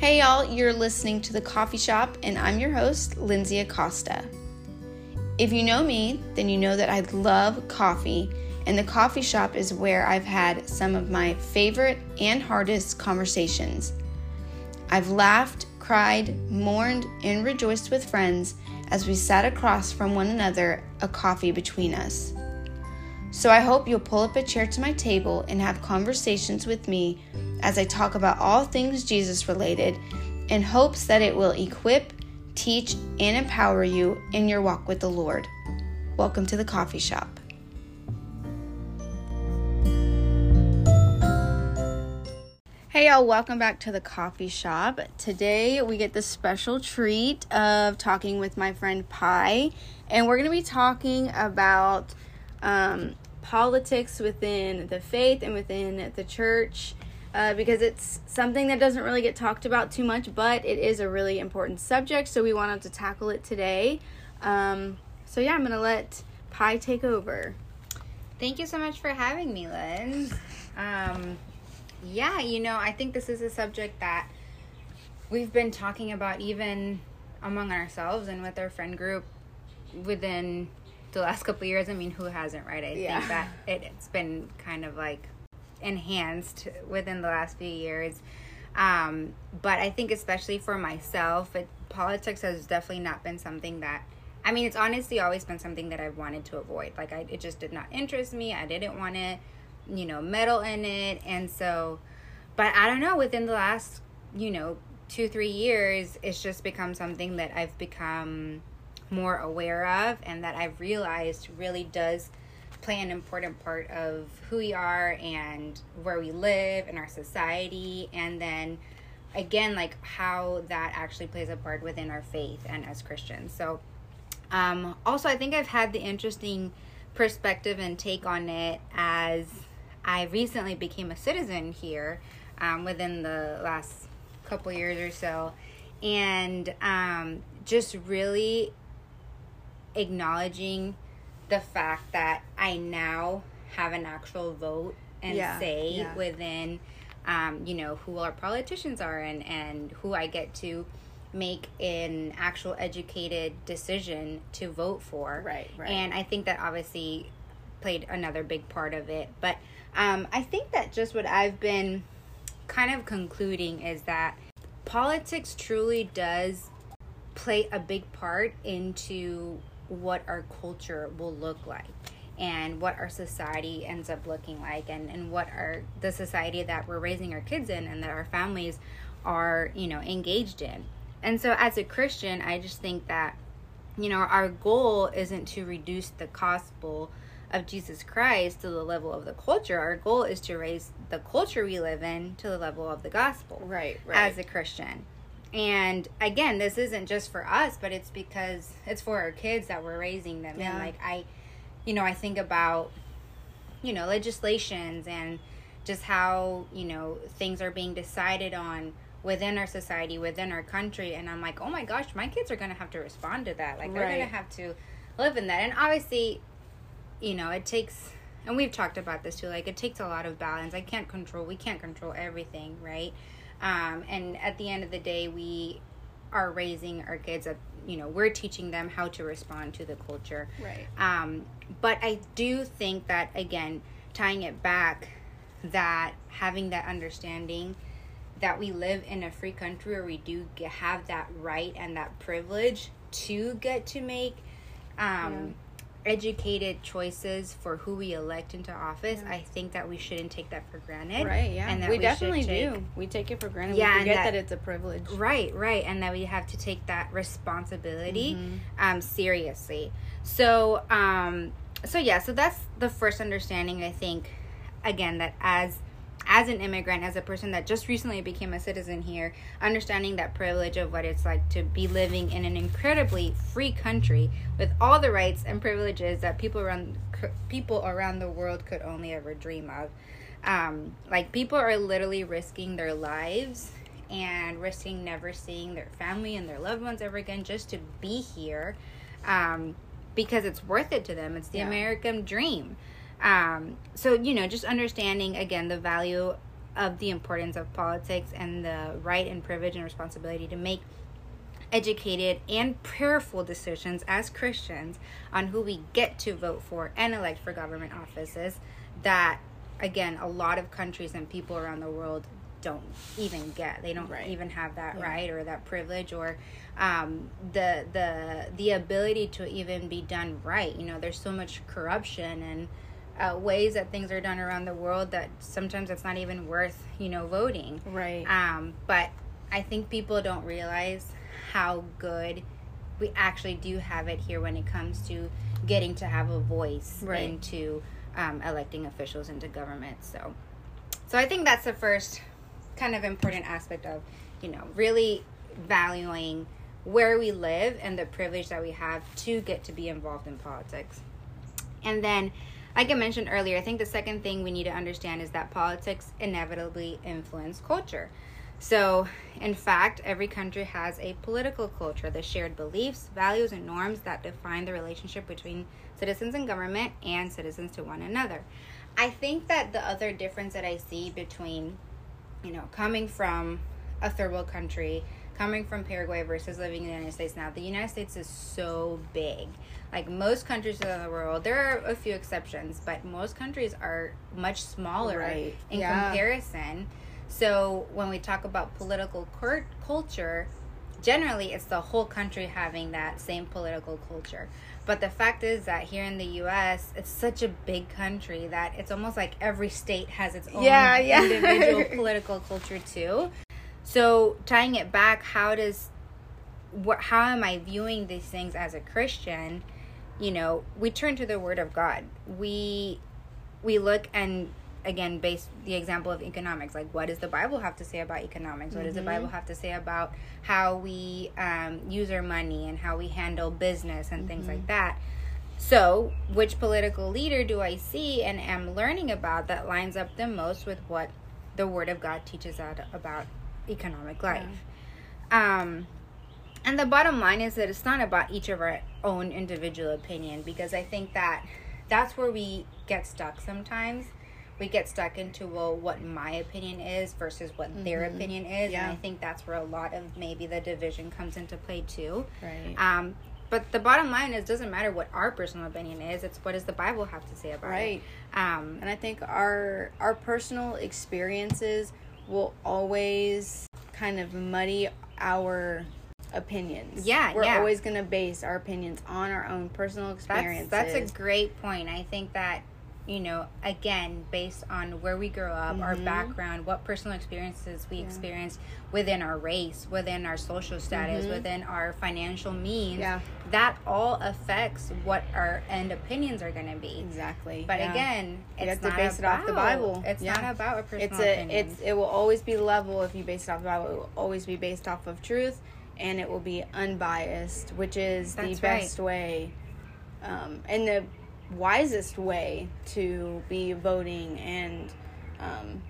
Hey y'all, you're listening to The Coffee Shop, and I'm your host, Lindsay Acosta. If you know me, then you know that I love coffee, and the coffee shop is where I've had some of my favorite and hardest conversations. I've laughed, cried, mourned, and rejoiced with friends as we sat across from one another, a coffee between us. So I hope you'll pull up a chair to my table and have conversations with me as I talk about all things Jesus related in hopes that it will equip, teach, and empower you in your walk with the Lord. Welcome to the coffee shop. Hey y'all, welcome back to the coffee shop. Today we get the special treat of talking with my friend Pi, and we're going to be talking about um, politics within the faith and within the church uh, because it's something that doesn't really get talked about too much, but it is a really important subject, so we wanted to tackle it today. Um, so, yeah, I'm going to let Pi take over. Thank you so much for having me, Lynn. Um, yeah, you know, I think this is a subject that we've been talking about even among ourselves and with our friend group within the last couple years. I mean, who hasn't, right? I Yeah. think that it, it's been kind of like enhanced within the last few years. Um, but I think, especially for myself, it, politics has definitely not been something that. I mean, it's honestly always been something that I've wanted to avoid. Like, I, it just did not interest me. I didn't want to, you know, meddle in it. And so, but I don't know, within the last, you know, two, three years, it's just become something that I've become more aware of and that I've realized really does play an important part of who we are and where we live in our society and then again like how that actually plays a part within our faith and as Christians. So um also I think I've had the interesting perspective and take on it as I recently became a citizen here um, within the last couple years or so and um just really acknowledging the fact that I now have an actual vote and Yeah, say yeah. within, um, you know, who our politicians are and, and who I get to make an actual educated decision to vote for. Right, right. And I think that obviously played another big part of it. But um, I think that just what I've been kind of concluding is that politics truly does play a big part into what our culture will look like and what our society ends up looking like and, and what our the society that we're raising our kids in and that our families are you know engaged in. And so as a christian i just think that you know our goal isn't to reduce the gospel of jesus christ to the level of the culture. Our goal is to raise the culture we live in to the level of the gospel Right, as a Christian. And again, this isn't just for us, but it's because it's for our kids that we're raising them. Yeah. And like I, you know, I think about, you know, legislations and just how, you know, things are being decided on within our society, within our country. And I'm like, oh my gosh, my kids are going to have to respond to that. Like they're Right. to have to live in that. And obviously, you know, it takes, and we've talked about this too, like it takes a lot of balance. I can't control, we can't control everything, right? Um, and at the end of the day, we are raising our kids up, you know, we're teaching them how to respond to the culture. Right. Um, but I do think that, again, tying it back, that having that understanding that we live in a free country where we do have that right and that privilege to get to make um, educated choices for who we elect into office, I think that we shouldn't take that for granted. Right, yeah. And that we, should definitely take- do. We take it for granted. Yeah, we forget that- that, it's a privilege. Right, right, and that we have to take that responsibility Mm-hmm. um, seriously. So, um, so yeah, so that's the first understanding. I think, again, that as as an immigrant, as a person that just recently became a citizen here, understanding that privilege of what it's like to be living in an incredibly free country with all the rights and privileges that people around people around the world could only ever dream of. Um, like people are literally risking their lives and risking never seeing their family and their loved ones ever again just to be here um, because it's worth it to them. It's the Yeah. American dream. Um, so, you know, just understanding again the value of the importance of politics and the right and privilege and responsibility to make educated and prayerful decisions as Christians on who we get to vote for and elect for government offices that again a lot of countries and people around the world don't even get they don't right. even have that yeah. right or that privilege or um, the the the ability to even be done right you know there's so much corruption and uh, ways that things are done around the world that sometimes it's not even worth you know voting right um, but i think people don't realize how good we actually do have it here when it comes to getting to have a voice right. into um, electing officials into government. So, so I think that's the first kind of important aspect of, you know, really valuing where we live and the privilege that we have to get to be involved in politics. And then, like I mentioned earlier, I think the second thing we need to understand is that politics inevitably influence culture. So, in fact, every country has a political culture, the shared beliefs, values, and norms that define the relationship between citizens and government and citizens to one another. I think that the other difference that I see between, you know, coming from a third world country, coming from Paraguay versus living in the United States now, the United States is so big. Like most countries in the world, there are a few exceptions, but most countries are much smaller right. in yeah. comparison so when we talk about political cur- culture, generally it's the whole country having that same political culture. But the fact is that here in the U.S., it's such a big country that it's almost like every state has its own yeah, yeah. individual political culture too. So tying it back, how does what? How am I viewing these things as a Christian? You know, we turn to the Word of God. We we look and again based the example of economics like what does the bible have to say about economics what mm-hmm. does the bible mm-hmm. have to say about how we um, use our money and how we handle business and mm-hmm. things like mm-hmm. that so which political leader do i see and am learning about that lines up the most with what the word of god teaches out about economic life yeah. um and the bottom line is that it's not about each of our own individual opinion because i think that that's where we get stuck sometimes we get stuck into well what my opinion is versus what mm-hmm. their opinion is yeah. and i think that's where a lot of maybe the division comes into play too right um but the bottom line is doesn't matter what our personal opinion is it's what does the bible have to say about right. it um and i think our our personal experiences will always kind of muddy our opinions. Yeah, we're yeah. always going to base our opinions on our own personal experiences. That's, that's a great point. I think that you know, again, based on where we grow up, mm-hmm. our background, what personal experiences we yeah. experienced within our race, within our social status, mm-hmm. within our financial means, yeah. that all affects what our end opinions are going to be. Exactly. But yeah. again, you it's not base about, it off the Bible. It's not about a personal it's a, opinions. It's, it will always be level if you base it off the Bible. It will always be based off of truth, and it will be unbiased, which is That's the best right. way. Um, and the wisest way to be voting and um,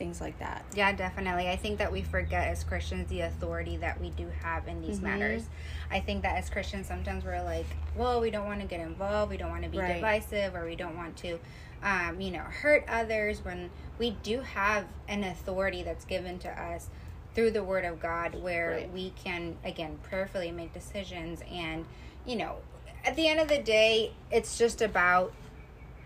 things like that. Yeah, definitely. I think that we forget as Christians the authority that we do have in these mm-hmm. matters. I think that as Christians, sometimes we're like, well, we don't want to get involved, we don't want to be right. divisive, or we don't want to, um, you know, hurt others when we do have an authority that's given to us through the Word of God where right. we can, again, prayerfully make decisions and, you know, at the end of the day, it's just about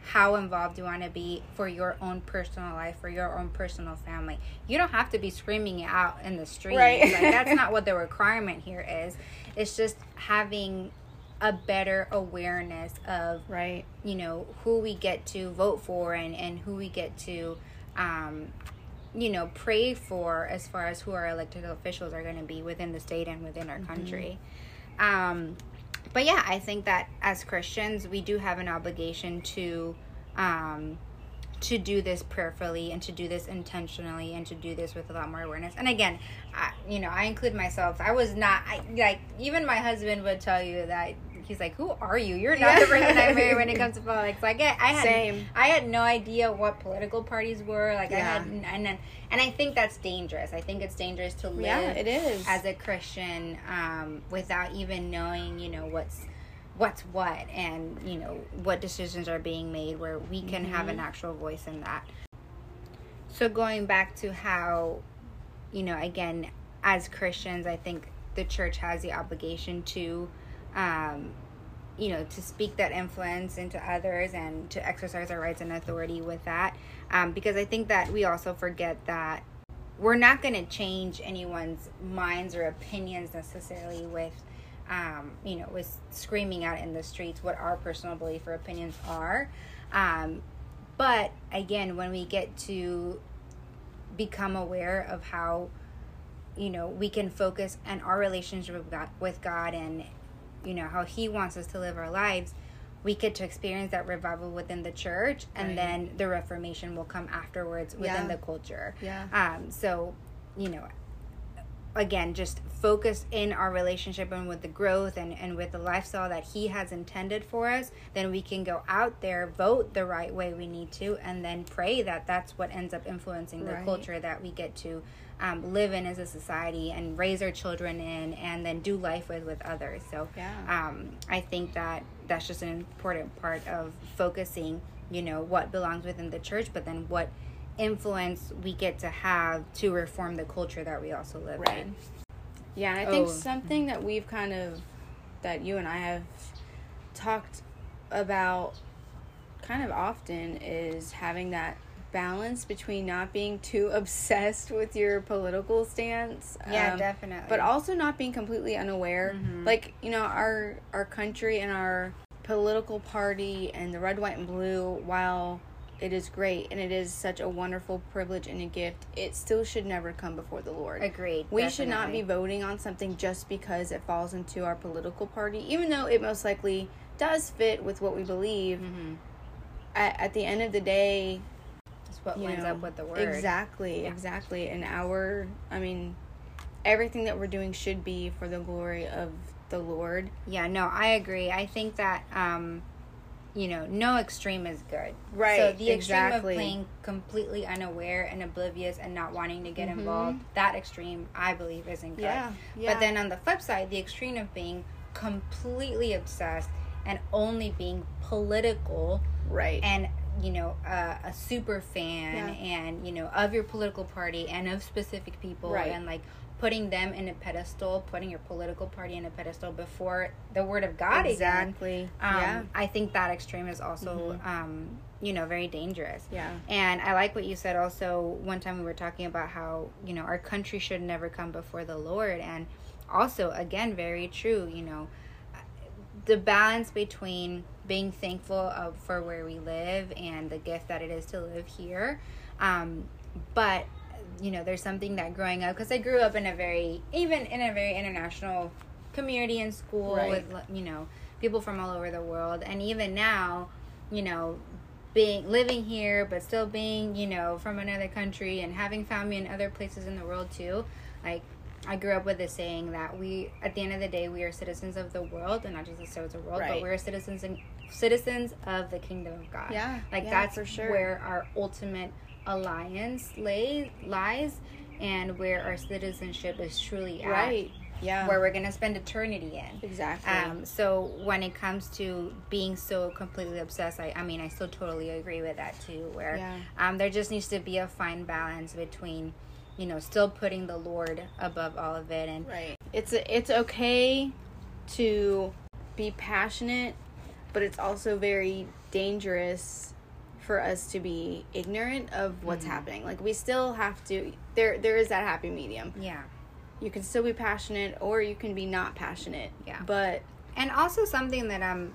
how involved you want to be for your own personal life, for your own personal family. You don't have to be screaming it out in the street. Right. like, that's not what the requirement here is. It's just having a better awareness of right you know who we get to vote for and and who we get to um you know pray for as far as who our elected officials are going to be within the state and within our mm-hmm. country um but yeah, I think that as Christians, we do have an obligation to um, to do this prayerfully and to do this intentionally and to do this with a lot more awareness. And again, I, you know, I include myself. I was not I, like even my husband would tell you that he's like, "Who are you? You're not the person I marry when it comes to politics." Like I, I had, Same. I had no idea what political parties were. Like yeah. I had, and then, and I think that's dangerous. I think it's dangerous to live. Yeah, it is as a Christian um, without even knowing, you know, what's what's what and you know what decisions are being made where we can mm-hmm. have an mm-hmm. actual voice in that So going back to how, you know, again, as Christians, I think the church has the obligation to, um, you know, to speak that influence into others and to exercise our rights and authority with that. Um, because I think that we also forget that we're not going to change anyone's minds or opinions necessarily with um, you know with screaming out in the streets what our personal belief or opinions are um, but again when we get to become aware of how you know we can focus on our relationship with god, with god and you know how he wants us to live our lives we get to experience that revival within the church and right. then the reformation will come afterwards within yeah. the culture yeah um so you know again just focus in our relationship and with the growth and, and with the lifestyle that he has intended for us then we can go out there vote the right way we need to and then pray that that's what ends up influencing the right. culture that we get to um, live in as a society and raise our children in and then do life with with others so yeah. um, i think that that's just an important part of focusing you know what belongs within the church but then what influence we get to have to reform the culture that we also live right. in yeah and i think oh. something that we've kind of that you and i have talked about kind of often is having that balance between not being too obsessed with your political stance. Yeah, um, definitely. But also not being completely unaware. Mm-hmm. Like, you know, our our country and our political party and the red, white and blue, while it is great and it is such a wonderful privilege and a gift, it still should never come before the Lord. Agreed. We definitely. should not be voting on something just because it falls into our political party, even though it most likely does fit with what we believe. Mm-hmm. At, at the end of the day, what lines know, up with the word. Exactly, yeah. exactly. And our, I mean, everything that we're doing should be for the glory of the Lord. Yeah, no, I agree. I think that, um, you know, no extreme is good. Right. So the extreme of being completely unaware and oblivious and not wanting to get mm-hmm. involved, that extreme, I believe, isn't good. Yeah, yeah. But then on the flip side, the extreme of being completely obsessed and only being political. Right. And you know uh, a super fan yeah. and you know of your political party and of specific people right. and like putting them in a pedestal putting your political party in a pedestal before the word of god exactly um, yeah i think that extreme is also mm-hmm. um, you know very dangerous yeah and i like what you said also one time we were talking about how you know our country should never come before the lord and also again very true you know the balance between being thankful of for where we live and the gift that it is to live here. Um, but you know, there's something that growing up because I grew up in a very even in a very international community and school right. with you know people from all over the world, and even now, you know, being living here but still being you know from another country and having family in other places in the world too, like I grew up with the saying that we, at the end of the day, we are citizens of the world, and not just the citizens of the world, right. but we're citizens and citizens of the kingdom of God. Yeah, like yeah, that's for sure. where our ultimate alliance lay lies, and where our citizenship is truly at. Right. Yeah. Where we're gonna spend eternity in. Exactly. Um. So when it comes to being so completely obsessed, I, I mean, I still totally agree with that too. Where yeah. um, there just needs to be a fine balance between you know still putting the lord above all of it. And right. it's it's okay to be passionate but it's also very dangerous for us to be ignorant of what's mm-hmm. happening. Like we still have to there there is that happy medium. Yeah. You can still be passionate or you can be not passionate. Yeah. But and also something that i'm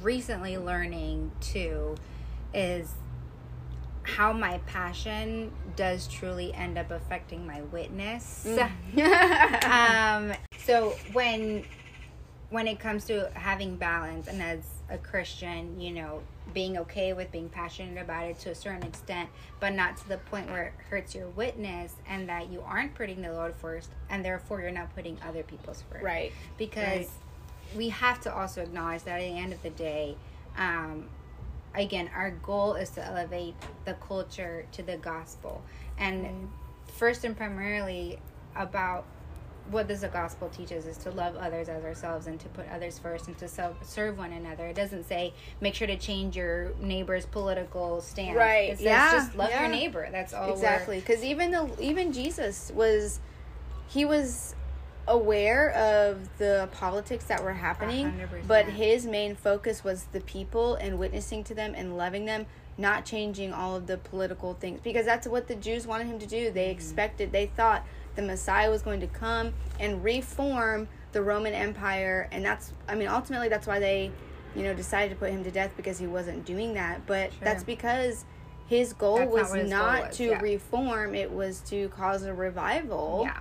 recently learning too is how my passion does truly end up affecting my witness. Mm. um, so when when it comes to having balance and as a Christian, you know, being okay with being passionate about it to a certain extent, but not to the point where it hurts your witness and that you aren't putting the Lord first and therefore you're not putting other people's first. Right. Because right. we have to also acknowledge that at the end of the day, um, again, our goal is to elevate the culture to the gospel. And mm-hmm. first and primarily about what does the gospel teach us is to love others as ourselves and to put others first and to self, serve one another. It doesn't say make sure to change your neighbor's political stance. Right. It says Yeah, just love yeah. your neighbor. That's all. exactly because even the even jesus was he was aware of the politics that were happening hundred percent. but his main focus was the people and witnessing to them and loving them not changing all of the political things because that's what the jews wanted him to do they expected they thought the messiah was going to come and reform the roman empire and that's i mean ultimately that's why they you know decided to put him to death because he wasn't doing that but Sure. that's because his goal That's was what his goal not was, to yeah. reform it was to cause a revival Yeah.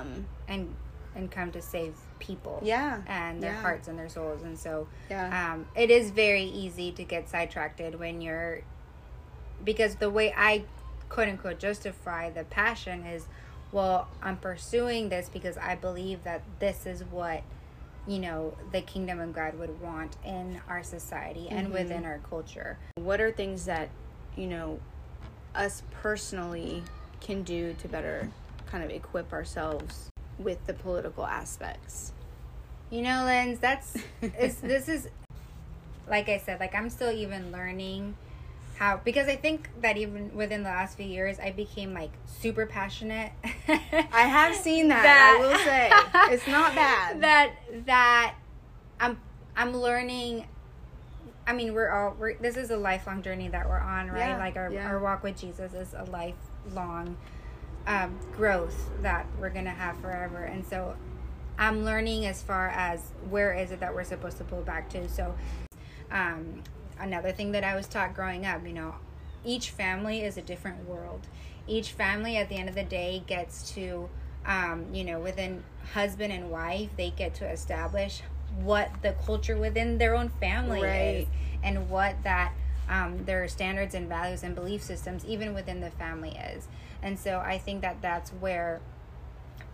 um And and come to save people. yeah And their Yeah. hearts and their souls, and so yeah um, it is very easy to get sidetracked when you're because the way I quote unquote justify the passion is well I'm pursuing this because I believe that this is what you know the kingdom of God would want in our society and Mhm. within our culture. what are things that you know us personally can do to better kind of equip ourselves with the political aspects You know, Lens, that's it's, this is like I said, like I'm still even learning how because I think that even within the last few years I became like super passionate. i have seen that, That- i will say it's not bad that that I'm I'm learning I mean we're all we're this is a lifelong journey that we're on, right? Yeah, like our yeah. our walk with Jesus is a lifelong um, growth that we're gonna have forever. And so I'm learning as far as where is it that we're supposed to pull back to. So um, another thing that I was taught growing up, you know, each family is a different world. Each family at the end of the day gets to um, you know, within husband and wife, they get to establish what the culture within their own family is and what that um, their standards and values and belief systems even within the family is and so i think that that's where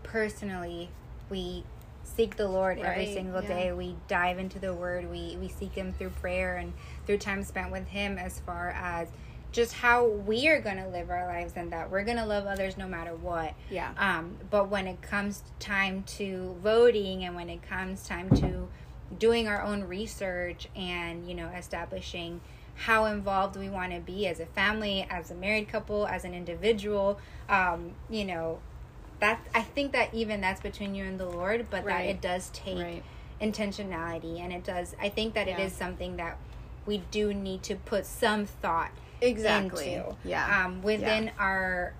personally we seek the lord every single yeah. day. We dive into the word. We we seek him through prayer and through time spent with him as far as just how we are going to live our lives and that we're going to love others no matter what. Yeah. Um, but when it comes time to voting and when it comes time to doing our own research and you know establishing how involved we want to be as a family as a married couple as an individual um, you know that i think that even that's between you and the lord but that it does take right. intentionality and it does i think that it Yeah. is something that we do need to put some thought exactly. into yeah. um, within our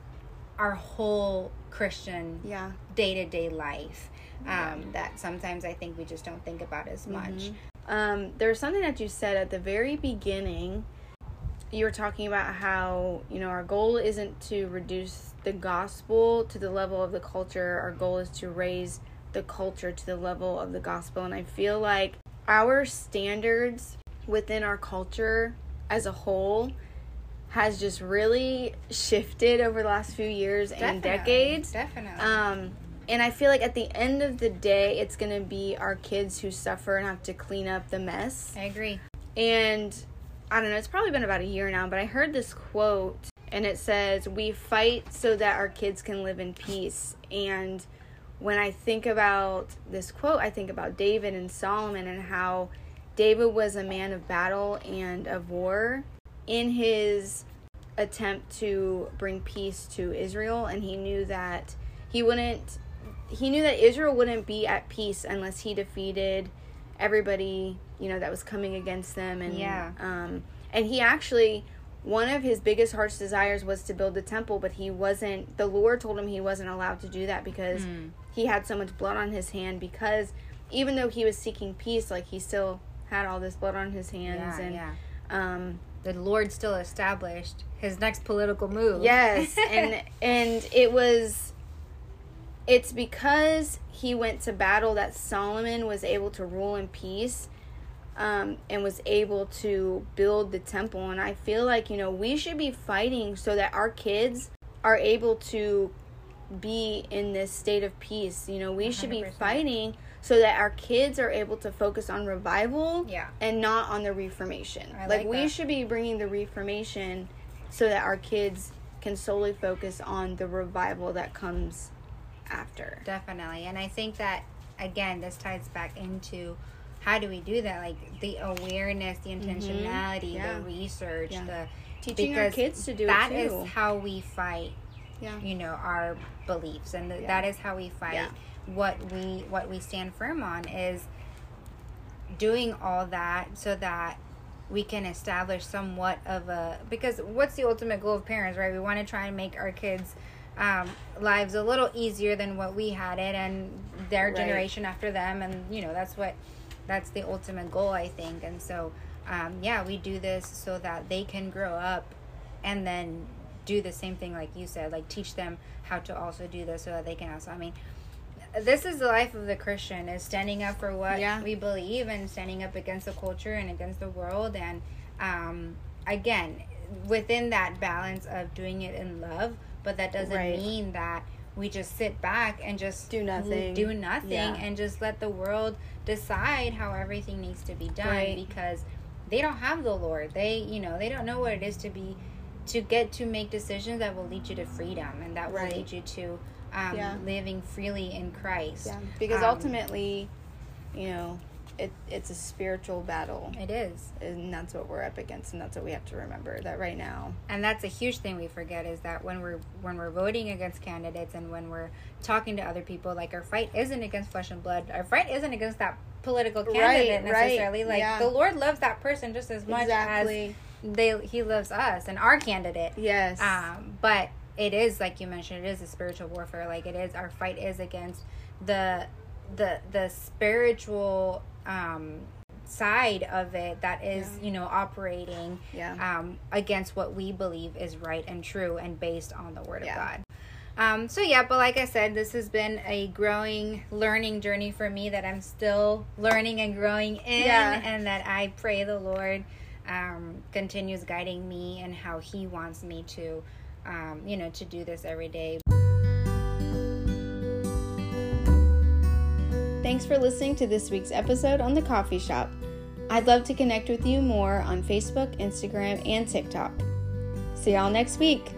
our whole christian yeah. day-to-day life um, that sometimes i think we just don't think about as much Mhm. Um, there was something that you said at the very beginning. You were talking about how, you know, our goal isn't to reduce the gospel to the level of the culture. Our goal is to raise the culture to the level of the gospel. And I feel like our standards within our culture as a whole has just really shifted over the last few years and decades. definitely Um, and I feel like at the end of the day, it's gonna be our kids who suffer and have to clean up the mess. i agree And I don't know, it's probably been about a year now, but I heard this quote and it says, We fight so that our kids can live in peace. And when I think about this quote, I think about David and Solomon and how David was a man of battle and of war in his attempt to bring peace to Israel. And he knew that he wouldn't, he knew that Israel wouldn't be at peace unless he defeated everybody you know that was coming against them and Yeah. um and he actually one of his biggest heart's desires was to build the temple but he wasn't the lord told him he wasn't allowed to do that because Mm. he had so much blood on his hand because even though he was seeking peace like he still had all this blood on his hands yeah, and yeah um the lord still established his next political move Yes, and and it was it's because he went to battle that Solomon was able to rule in peace um, and was able to build the temple. And I feel like, you know, we should be fighting so that our kids are able to be in this state of peace. You know, we should be fighting so that our kids are able to focus on revival yeah and not on the Reformation. I like like we should be bringing the Reformation so that our kids can solely focus on the revival that comes after. Definitely. And I think that, again, this ties back into how do we do that? Like the awareness, the intentionality, Mm-hmm. Yeah. the research, Yeah. the Teaching our kids to do that is how we fight yeah. you know our beliefs and Yeah. that is how we fight what we what we stand firm on is doing all that so that we can establish somewhat of a because what's the ultimate goal of parents right we want to try and make our kids um, lives a little easier than what we had it and their Right. generation after them and you know that's what that's the ultimate goal i think and so um, yeah we do this so that they can grow up and then do the same thing like you said like teach them how to also do this so that they can also i mean this is the life of the christian is standing up for what Yeah. we believe and standing up against the culture and against the world and um, again within that balance of doing it in love but that doesn't Right. mean that we just sit back and just Do nothing. do nothing Yeah. and just let the world decide how everything needs to be done Right. because they don't have the lord they you know they don't know what it is to be to get to make decisions that will lead you to freedom and that will Right. lead you to um, Yeah. living freely in christ Yeah. Because Um, ultimately, you know, it it's a spiritual battle. it is And that's what we're up against and that's what we have to remember that right now. and that's a huge thing we forget is that when we're when we're voting against candidates and when we're talking to other people like our fight isn't against flesh and blood our fight isn't against that political candidate Right, right, necessarily like yeah. the lord loves that person just as much Exactly. as they he loves us and our candidate Yes. um but it is like you mentioned it is a spiritual warfare like it is our fight is against the the the spiritual um side of it that is Yeah. you know operating Yeah. um against what we believe is right and true and based on the word Yeah. of god um so yeah but like i said this has been a growing learning journey for me that i'm still learning and growing in and that i pray the lord um continues guiding me and how he wants me to um you know to do this every day Thanks for listening to this week's episode on The Coffee Shop. I'd love to connect with you more on Facebook, Instagram, and TikTok. See y'all next week.